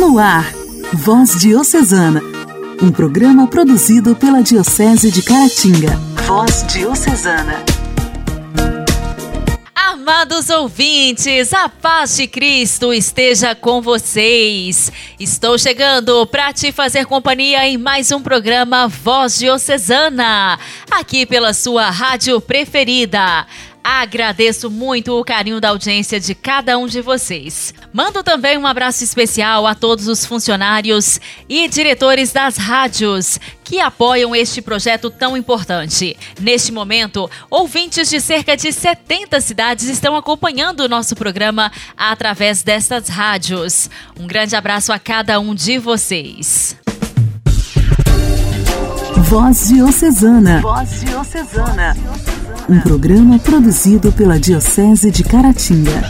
No ar, Voz Diocesana, um programa produzido pela Diocese de Caratinga. Voz Diocesana. Amados ouvintes, a paz de Cristo esteja com vocês. Estou chegando para te fazer companhia em mais um programa Voz Diocesana, aqui pela sua rádio preferida. Agradeço muito o carinho da audiência de cada um de vocês. Mando também um abraço especial a todos os funcionários e diretores das rádios que apoiam este projeto tão importante. Neste momento, ouvintes de cerca de 70 cidades estão acompanhando o nosso programa através destas rádios. Um grande abraço a cada um de vocês. Voz Diocesana. Voz Diocesana um programa produzido pela Diocese de Caratinga.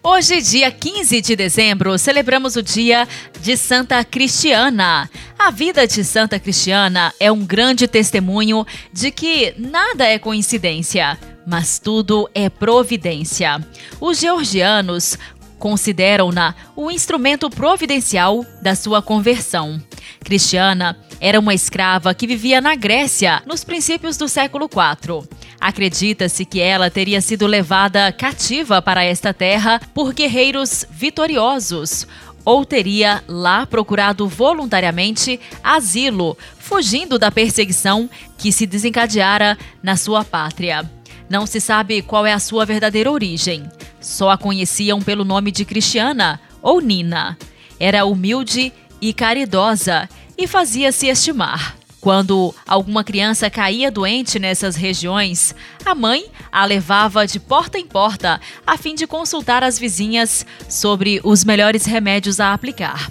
Hoje, dia 15 de dezembro, celebramos o dia de Santa Cristiana. A vida de Santa Cristiana é um grande testemunho de que nada é coincidência, mas tudo é providência. Os georgianos consideram-na o instrumento providencial da sua conversão. Cristiana era uma escrava que vivia na Grécia nos princípios do século IV. Acredita-se que ela teria sido levada cativa para esta terra por guerreiros vitoriosos, ou teria lá procurado voluntariamente asilo, fugindo da perseguição que se desencadeara na sua pátria. Não se sabe qual é a sua verdadeira origem. Só a conheciam pelo nome de Cristiana ou Nina. Era humilde e caridosa e fazia-se estimar. Quando alguma criança caía doente nessas regiões, a mãe a levava de porta em porta a fim de consultar as vizinhas sobre os melhores remédios a aplicar.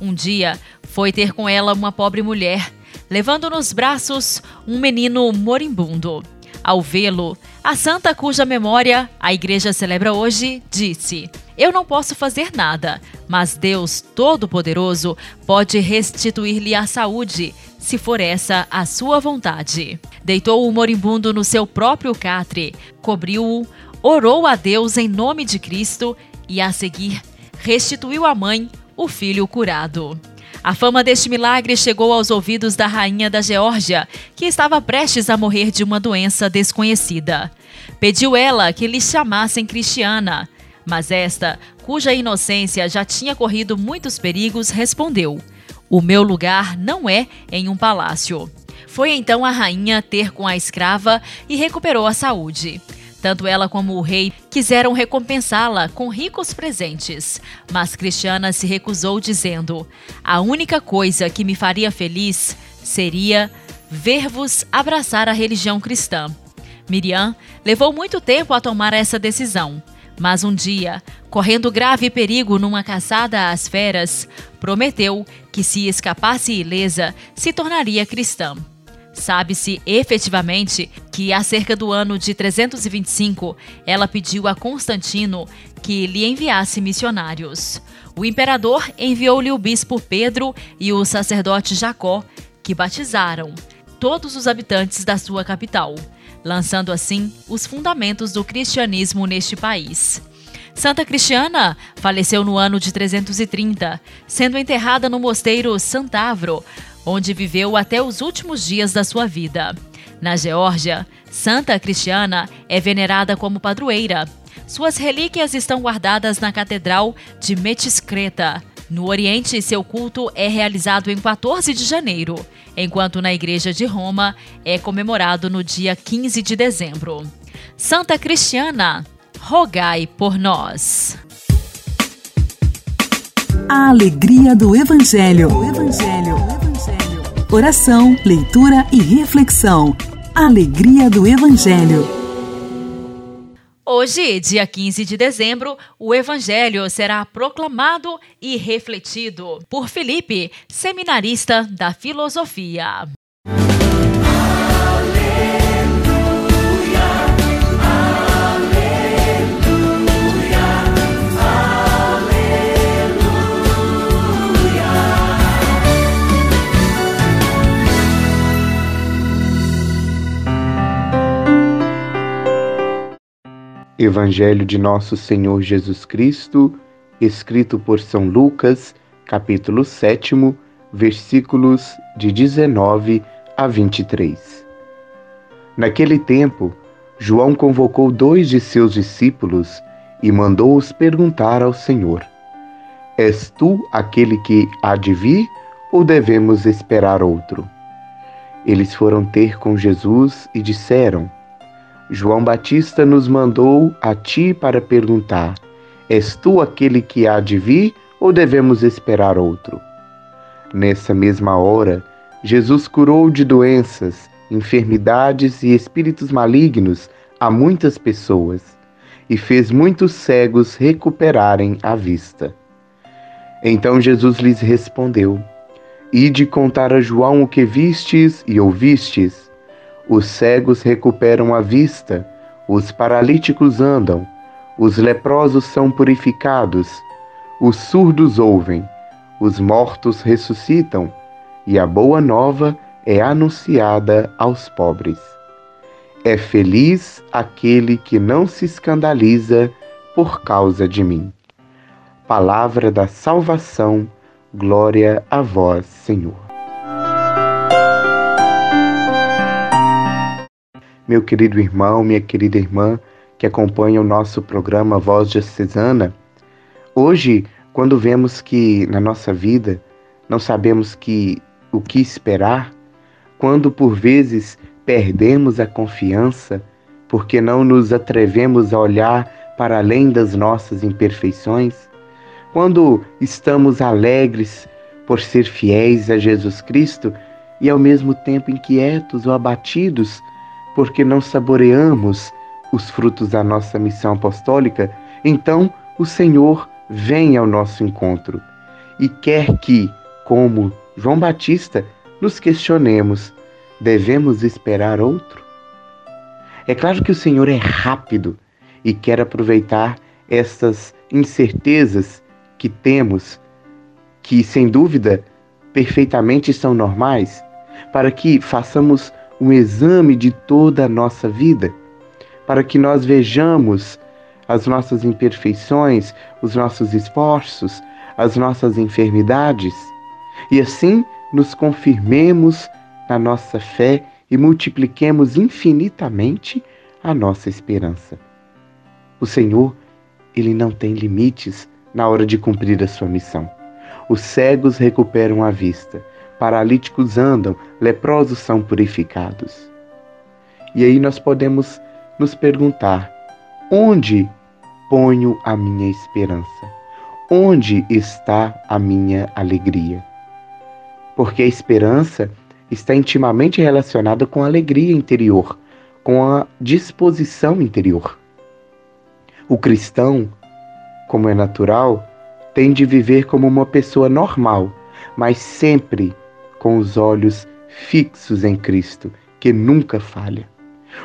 Um dia, foi ter com ela uma pobre mulher, levando nos braços um menino moribundo. Ao vê-lo, a santa cuja memória a igreja celebra hoje disse: Eu não posso fazer nada, mas Deus Todo-Poderoso pode restituir-lhe a saúde, se for essa a sua vontade. Deitou o moribundo no seu próprio catre, cobriu-o, orou a Deus em nome de Cristo e, a seguir, restituiu à mãe o filho curado. A fama deste milagre chegou aos ouvidos da rainha da Geórgia, que estava prestes a morrer de uma doença desconhecida. Pediu ela que lhe chamassem Cristiana, mas esta, cuja inocência já tinha corrido muitos perigos, respondeu: O meu lugar não é em um palácio. Foi então a rainha ter com a escrava e recuperou a saúde. Tanto ela como o rei quiseram recompensá-la com ricos presentes, mas Cristiana se recusou, dizendo: A única coisa que me faria feliz seria ver-vos abraçar a religião cristã. Miriam levou muito tempo a tomar essa decisão, mas um dia, correndo grave perigo numa caçada às feras, prometeu que, se escapasse ilesa, se tornaria cristã. Sabe-se efetivamente que, há cerca do ano de 325, ela pediu a Constantino que lhe enviasse missionários. O imperador enviou-lhe o bispo Pedro e o sacerdote Jacó, que batizaram todos os habitantes da sua capital, lançando assim os fundamentos do cristianismo neste país. Santa Cristiana faleceu no ano de 330, sendo enterrada no mosteiro Santavro, onde viveu até os últimos dias da sua vida. Na Geórgia, Santa Cristiana é venerada como padroeira. Suas relíquias estão guardadas na Catedral de Metiscreta. No Oriente, seu culto é realizado em 14 de janeiro, enquanto na Igreja de Roma é comemorado no dia 15 de dezembro. Santa Cristiana, rogai por nós. A alegria do Evangelho. O Evangelho. Oração, leitura e reflexão. Alegria do Evangelho. Hoje, dia 15 de dezembro, o Evangelho será proclamado e refletido por Felipe, seminarista da filosofia. Evangelho de Nosso Senhor Jesus Cristo, escrito por São Lucas, capítulo 7, versículos de 19 a 23. Naquele tempo, João convocou dois de seus discípulos e mandou-os perguntar ao Senhor: És tu aquele que há de vir ou devemos esperar outro? Eles foram ter com Jesus e disseram: João Batista nos mandou a ti para perguntar: És tu aquele que há de vir ou devemos esperar outro? Nessa mesma hora, Jesus curou de doenças, enfermidades e espíritos malignos a muitas pessoas e fez muitos cegos recuperarem a vista. Então Jesus lhes respondeu: Ide contar a João o que vistes e ouvistes os cegos recuperam a vista, os paralíticos andam, os leprosos são purificados, os surdos ouvem, os mortos ressuscitam, e a boa nova é anunciada aos pobres. É feliz aquele que não se escandaliza por causa de mim. Palavra da salvação, glória a vós, Senhor. Meu querido irmão, minha querida irmã que acompanha o nosso programa Voz Diocesana. Hoje, quando vemos que na nossa vida não sabemos que o que esperar, quando por vezes perdemos a confiança porque não nos atrevemos a olhar para além das nossas imperfeições, quando estamos alegres por ser fiéis a Jesus Cristo e ao mesmo tempo inquietos ou abatidos porque não saboreamos os frutos da nossa missão apostólica, então o Senhor vem ao nosso encontro e quer que, como João Batista, nos questionemos: devemos esperar outro? É claro que o Senhor é rápido e quer aproveitar essas incertezas que temos, que sem dúvida perfeitamente são normais, para que façamos um exame de toda a nossa vida, para que nós vejamos as nossas imperfeições, os nossos esforços, as nossas enfermidades, e assim nos confirmemos na nossa fé e multipliquemos infinitamente a nossa esperança. O Senhor, ele não tem limites na hora de cumprir a sua missão. Os cegos recuperam a vista, paralíticos andam, leprosos são purificados. E aí nós podemos nos perguntar: onde ponho a minha esperança? Onde está a minha alegria? Porque a esperança está intimamente relacionada com a alegria interior, com a disposição interior. O cristão, como é natural, tem de viver como uma pessoa normal, mas sempre com os olhos fixos em Cristo, que nunca falha.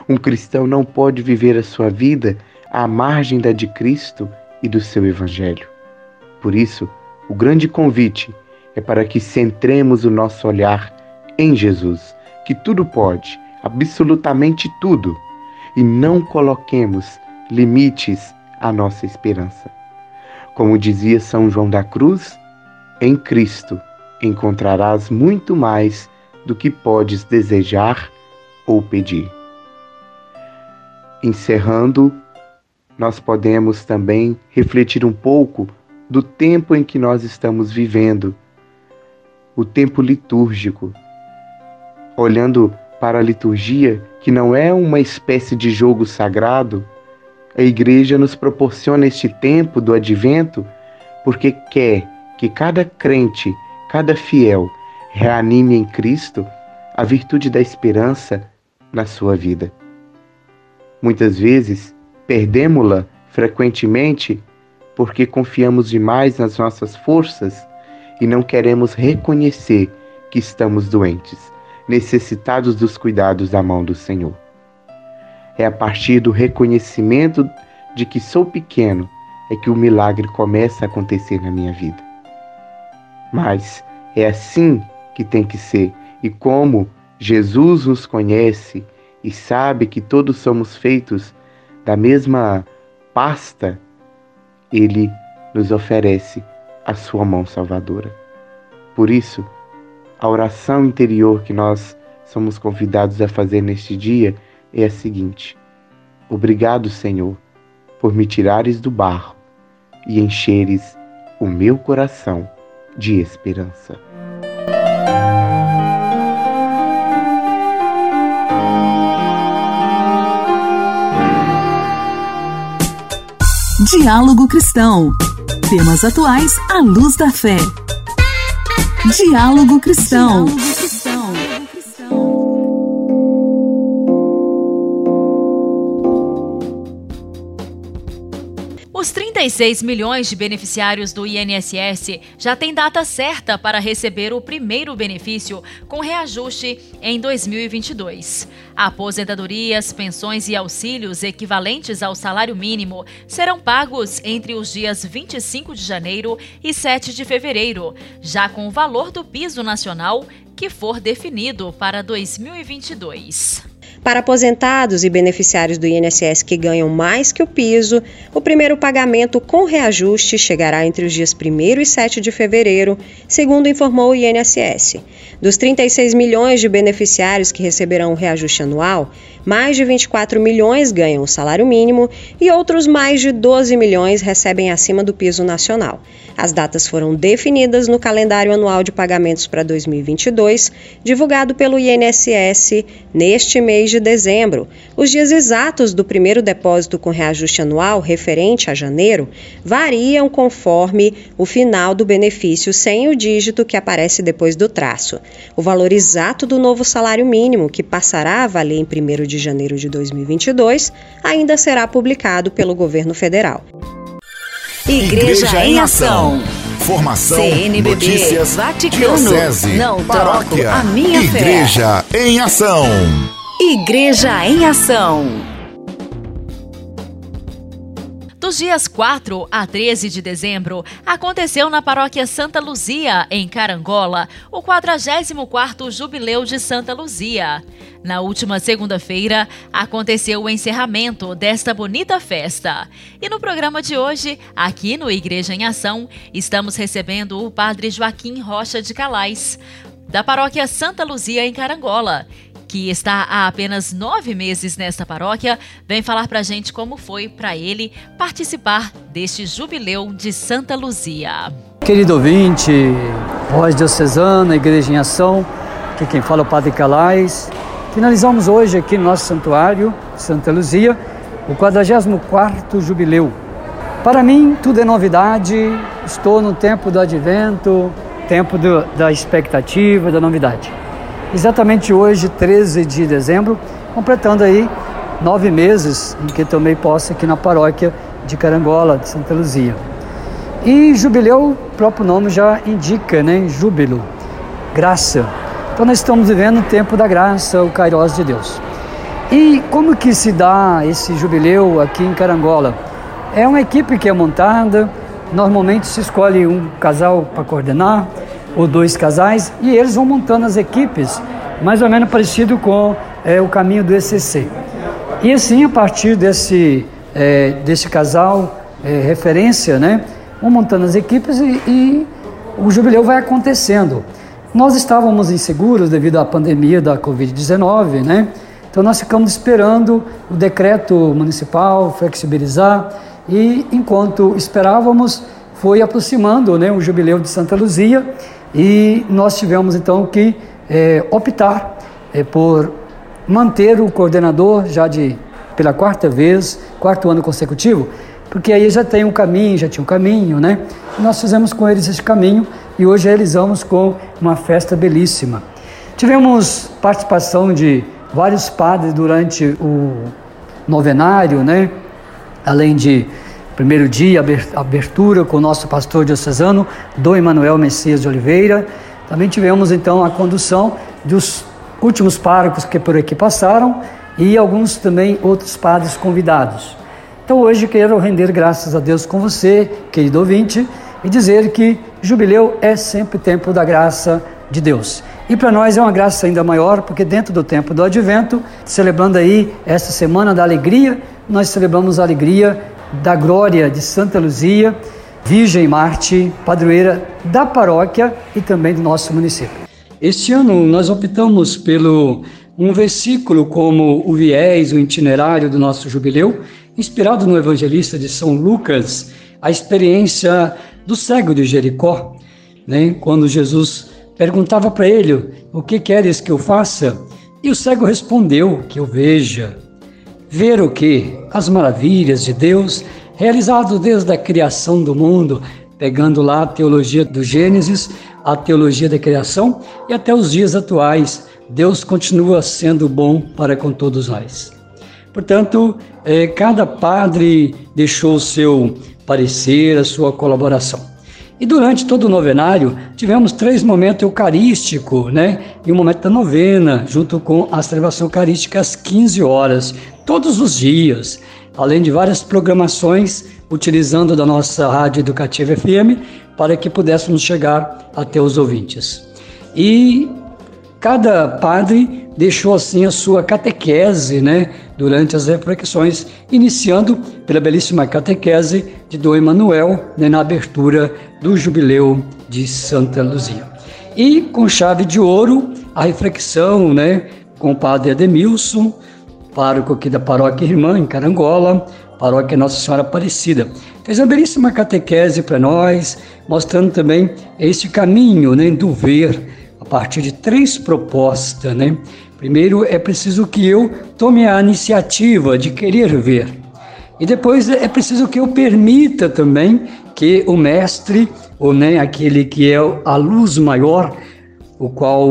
Um cristão não pode viver a sua vida à margem da de Cristo e do seu Evangelho. Por isso, o grande convite é para que centremos o nosso olhar em Jesus, que tudo pode, absolutamente tudo, e não coloquemos limites à nossa esperança. Como dizia São João da Cruz, em Cristo encontrarás muito mais do que podes desejar ou pedir. Encerrando, nós podemos também refletir um pouco do tempo em que nós estamos vivendo, o tempo litúrgico. Olhando para a liturgia, que não é uma espécie de jogo sagrado, a Igreja nos proporciona este tempo do advento porque quer que cada crente cada fiel reanime em Cristo a virtude da esperança na sua vida. Muitas vezes perdemos-la frequentemente porque confiamos demais nas nossas forças e não queremos reconhecer que estamos doentes, necessitados dos cuidados da mão do Senhor. É a partir do reconhecimento de que sou pequeno é que o milagre começa a acontecer na minha vida. Mas é assim que tem que ser. E como Jesus nos conhece e sabe que todos somos feitos da mesma pasta, ele nos oferece a sua mão salvadora. Por isso, a oração interior que nós somos convidados a fazer neste dia é a seguinte: Obrigado, Senhor, por me tirares do barro e encheres o meu coração de esperança. Diálogo Cristão. Temas atuais à luz da fé. Diálogo Cristão. Diálogo. 36 milhões de beneficiários do INSS já têm data certa para receber o primeiro benefício com reajuste em 2022. Aposentadorias, pensões e auxílios equivalentes ao salário mínimo serão pagos entre os dias 25 de janeiro e 7 de fevereiro, já com o valor do piso nacional que for definido para 2022. Para aposentados e beneficiários do INSS que ganham mais que o piso, o primeiro pagamento com reajuste chegará entre os dias 1 e 7 de fevereiro, segundo informou o INSS. Dos 36 milhões de beneficiários que receberão o reajuste anual, mais de 24 milhões ganham o salário mínimo e outros mais de 12 milhões recebem acima do piso nacional. As datas foram definidas no calendário anual de pagamentos para 2022, divulgado pelo INSS neste mês de dezembro. Os dias exatos do primeiro depósito com reajuste anual, referente a janeiro, variam conforme o final do benefício sem o dígito que aparece depois do traço. O valor exato do novo salário mínimo, que passará a valer em 1 de janeiro de 2022, ainda será publicado pelo governo federal. Igreja, Igreja em Ação. Formação, CNBB, notícias, Vaticano, diocese, não paróquia, a minha Igreja fé. em Ação. Igreja em Ação. Dos dias 4 a 13 de dezembro, aconteceu na paróquia Santa Luzia, em Carangola, o 44º Jubileu de Santa Luzia. Na última segunda-feira, aconteceu o encerramento desta bonita festa. E no programa de hoje, aqui no Igreja em Ação, estamos recebendo o Padre Joaquim Rocha de Calais, da paróquia Santa Luzia, em Carangola que está há apenas nove meses nesta paróquia, vem falar para gente como foi para ele participar deste jubileu de Santa Luzia. Querido ouvinte, voz diocesana, Igreja em Ação, que quem fala é o Padre Calais. Finalizamos hoje aqui no nosso santuário, Santa Luzia, o 44º jubileu. Para mim, tudo é novidade, estou no tempo do advento, tempo do, da expectativa, da novidade exatamente hoje, 13 de dezembro, completando aí nove meses em que tomei posse aqui na paróquia de Carangola, de Santa Luzia. E jubileu, o próprio nome já indica, né? Júbilo, graça. Então nós estamos vivendo o tempo da graça, o Kairos de Deus. E como que se dá esse jubileu aqui em Carangola? É uma equipe que é montada, normalmente se escolhe um casal para coordenar, ou dois casais, e eles vão montando as equipes, mais ou menos parecido com é, o caminho do ECC. E assim, a partir desse, é, desse casal é, referência, né, vão montando as equipes e, e o jubileu vai acontecendo. Nós estávamos inseguros devido à pandemia da Covid-19, né? Então nós ficamos esperando o decreto municipal flexibilizar e enquanto esperávamos foi aproximando, né, o jubileu de Santa Luzia e nós tivemos então que é, optar é, por manter o coordenador já de pela quarta vez, quarto ano consecutivo, porque aí já tem um caminho, já tinha um caminho, né? E nós fizemos com eles esse caminho e hoje realizamos com uma festa belíssima. Tivemos participação de vários padres durante o novenário, né? Além de Primeiro dia, abertura com o nosso pastor diocesano, Dom Emanuel Messias de Oliveira. Também tivemos então a condução dos últimos párocos que por aqui passaram e alguns também outros padres convidados. Então hoje quero render graças a Deus com você, querido ouvinte, e dizer que jubileu é sempre tempo da graça de Deus. E para nós é uma graça ainda maior, porque dentro do tempo do advento, celebrando aí essa semana da alegria, nós celebramos a alegria da glória de Santa Luzia, Virgem Marte, padroeira da paróquia e também do nosso município. Este ano nós optamos pelo um versículo como o viés, o itinerário do nosso jubileu, inspirado no evangelista de São Lucas, a experiência do cego de Jericó, né? quando Jesus perguntava para ele: O que queres que eu faça? E o cego respondeu: Que eu veja. Ver o que? As maravilhas de Deus, realizado desde a criação do mundo, pegando lá a teologia do Gênesis, a teologia da criação e até os dias atuais. Deus continua sendo bom para com todos nós. Portanto, eh, cada padre deixou o seu parecer, a sua colaboração. E durante todo o novenário, tivemos três momentos eucarísticos, né? E um momento da novena, junto com a celebração eucarística às 15 horas, todos os dias, além de várias programações utilizando da nossa rádio educativa FM para que pudéssemos chegar até os ouvintes. E cada padre deixou assim a sua catequese, né, durante as reflexões, iniciando pela belíssima catequese de Dom Emanuel, né, na abertura do jubileu de Santa Luzia. E com chave de ouro, a reflexão, né, com o padre Ademilson, pároco aqui da paróquia Irmã, em Carangola, paróquia Nossa Senhora Aparecida. Fez uma belíssima catequese para nós, mostrando também esse caminho né, do ver, a partir de três propostas, né? Primeiro, é preciso que eu tome a iniciativa de querer ver. E depois é preciso que eu permita também que o mestre, ou né, aquele que é a luz maior, o qual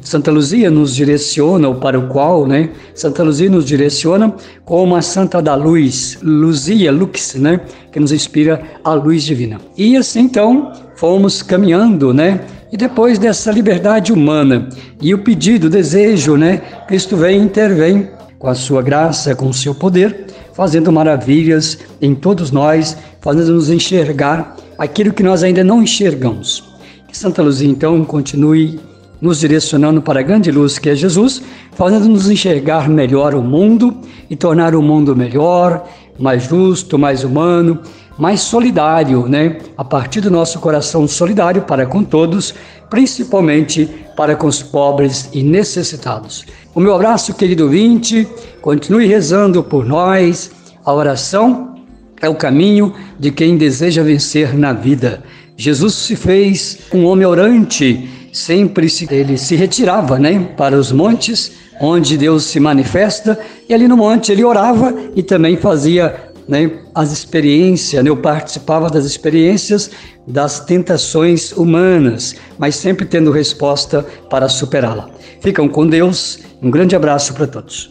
Santa Luzia nos direciona, ou para o qual né, Santa Luzia nos direciona, como a Santa da Luz, Luzia, Lux, né, que nos inspira a luz divina. E assim então fomos caminhando, né, e depois dessa liberdade humana e o pedido, o desejo, né? Cristo vem e intervém com a sua graça, com o seu poder, fazendo maravilhas em todos nós, fazendo-nos enxergar aquilo que nós ainda não enxergamos. Que Santa Luzia, então, continue nos direcionando para a grande luz que é Jesus, fazendo-nos enxergar melhor o mundo e tornar o mundo melhor, mais justo, mais humano mais solidário, né? A partir do nosso coração solidário para com todos, principalmente para com os pobres e necessitados. O meu abraço, querido ouvinte, continue rezando por nós. A oração é o caminho de quem deseja vencer na vida. Jesus se fez um homem orante, sempre se, ele se retirava, né, para os montes onde Deus se manifesta, e ali no monte ele orava e também fazia né, as experiências, né, eu participava das experiências das tentações humanas, mas sempre tendo resposta para superá-la. Ficam com Deus, um grande abraço para todos.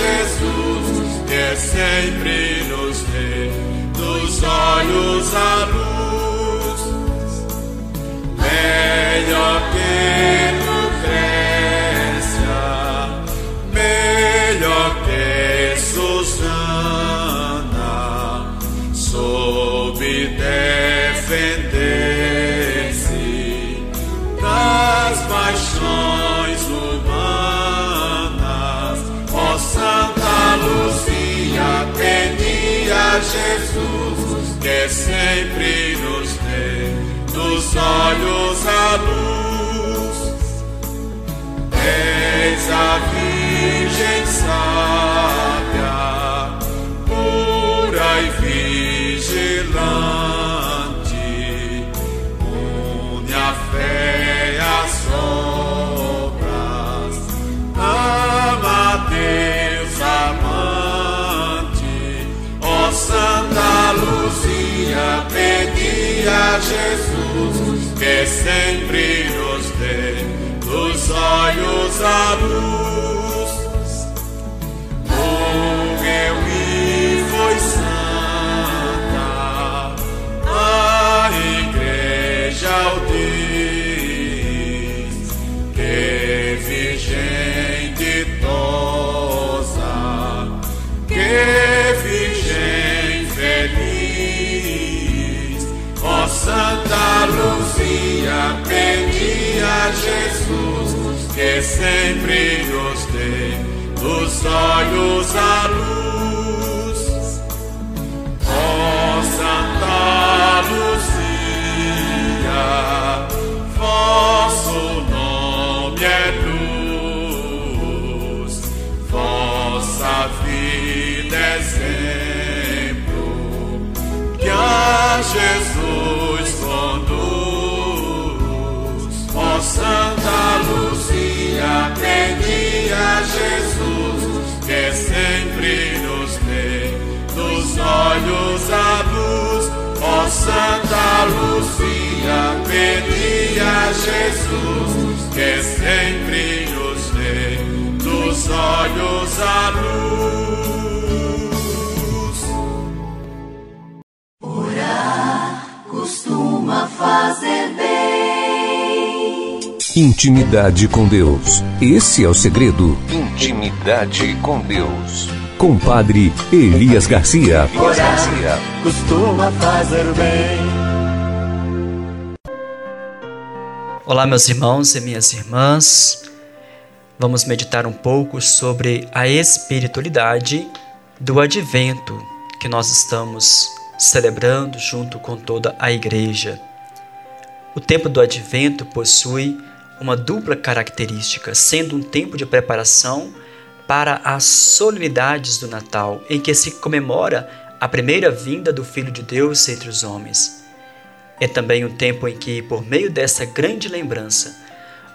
Jesus, que sempre nos vê dos olhos à luz. Melhor Jesus, que sempre nos dê dos olhos a luz. Eis a Virgem sábia, Jesus, que sempre nos dê dos olhos a luz. Que sempre nos dê os olhos à luz. Intimidade com Deus. Esse é o segredo. Intimidade com Deus. Compadre Elias Garcia. Elias Garcia. Costuma fazer bem. Olá, meus irmãos e minhas irmãs. Vamos meditar um pouco sobre a espiritualidade do advento que nós estamos celebrando junto com toda a igreja. O tempo do advento possui uma dupla característica, sendo um tempo de preparação para as solenidades do Natal, em que se comemora a primeira vinda do Filho de Deus entre os homens. É também um tempo em que, por meio dessa grande lembrança,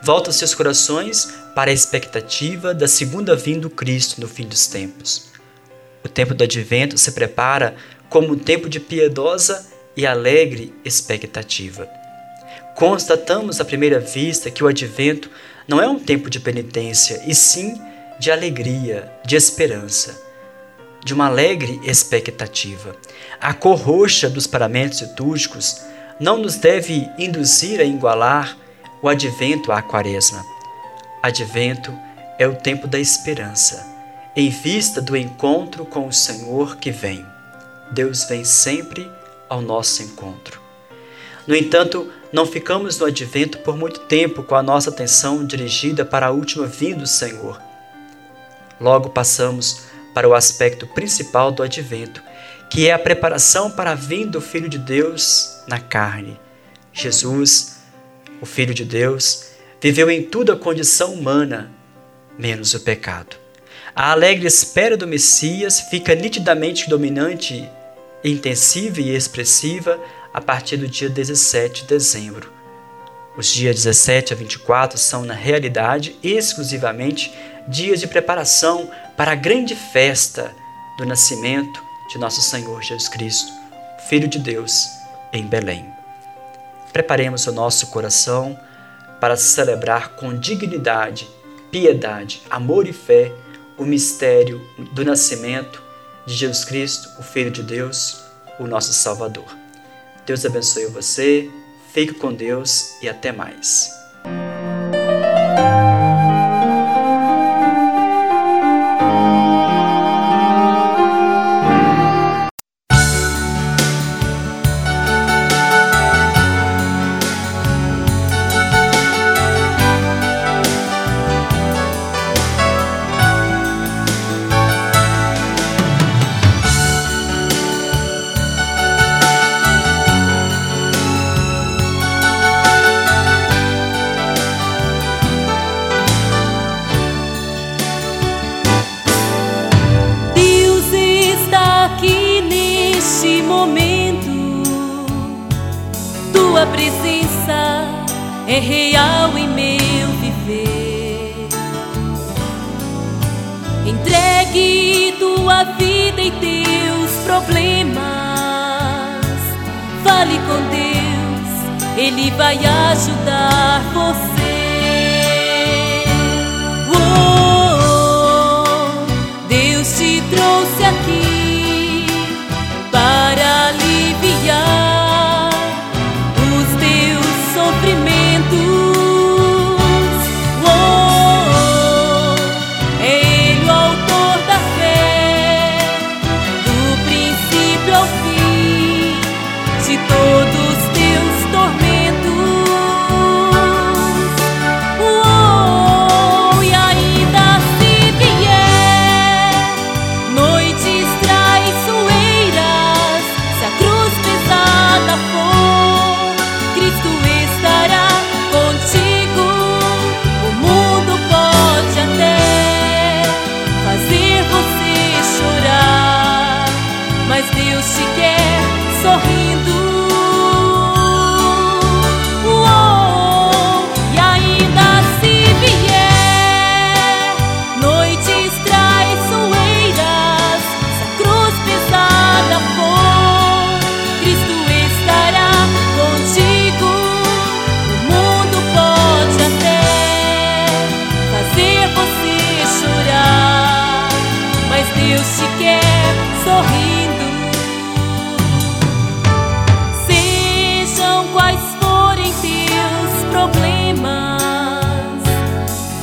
voltam seus corações para a expectativa da segunda vinda do Cristo no fim dos tempos. O tempo do advento se prepara como um tempo de piedosa e alegre expectativa. Constatamos à primeira vista que o advento não é um tempo de penitência, e sim de alegria, de esperança, de uma alegre expectativa. A cor roxa dos paramentos litúrgicos não nos deve induzir a igualar o advento à quaresma. Advento é o tempo da esperança, em vista do encontro com o Senhor que vem. Deus vem sempre ao nosso encontro. No entanto, não ficamos no advento por muito tempo com a nossa atenção dirigida para a última vinda do Senhor. Logo passamos para o aspecto principal do advento, que é a preparação para a vinda do Filho de Deus na carne. Jesus, o Filho de Deus, viveu em tudo a condição humana, menos o pecado. A alegre espera do Messias fica nitidamente dominante, intensiva e expressiva a partir do dia 17 de dezembro. Os dias 17 a 24 são, na realidade, exclusivamente dias de preparação para a grande festa do nascimento de nosso Senhor Jesus Cristo, Filho de Deus, em Belém. Preparemos o nosso coração para celebrar com dignidade, piedade, amor e fé o mistério do nascimento de Jesus Cristo, o Filho de Deus, o nosso Salvador. Deus abençoe você, fique com Deus e até mais. É real em meu viver. Entregue tua vida e teus problemas. Fale com Deus, Ele vai ajudar você. sequer sorrindo. Sejam quais forem teus problemas,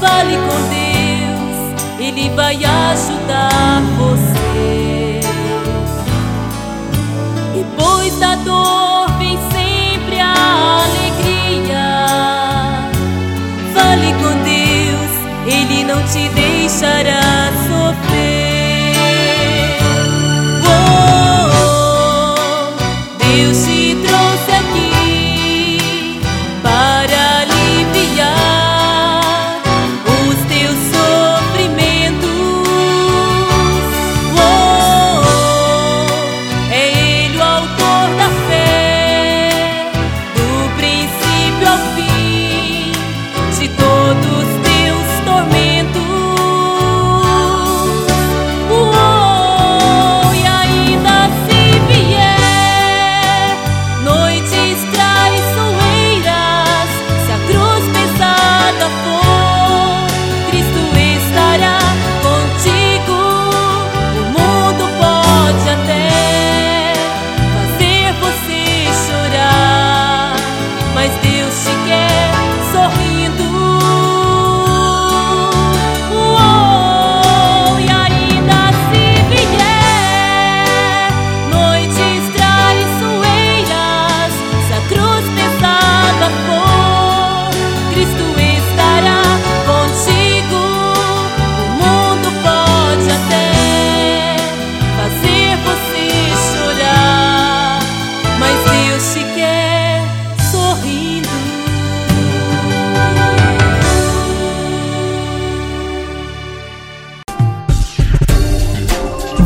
fale com Deus, Ele vai ajudar você. E pois da dor vem sempre a alegria, fale com Deus, Ele não te deixará.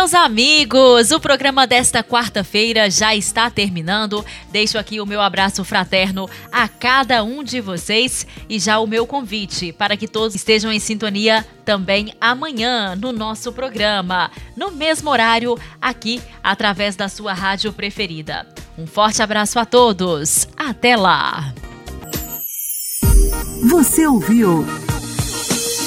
Meus amigos, o programa desta quarta-feira já está terminando. Deixo aqui o meu abraço fraterno a cada um de vocês e já o meu convite para que todos estejam em sintonia também amanhã no nosso programa, no mesmo horário, aqui através da sua rádio preferida. Um forte abraço a todos. Até lá. Você ouviu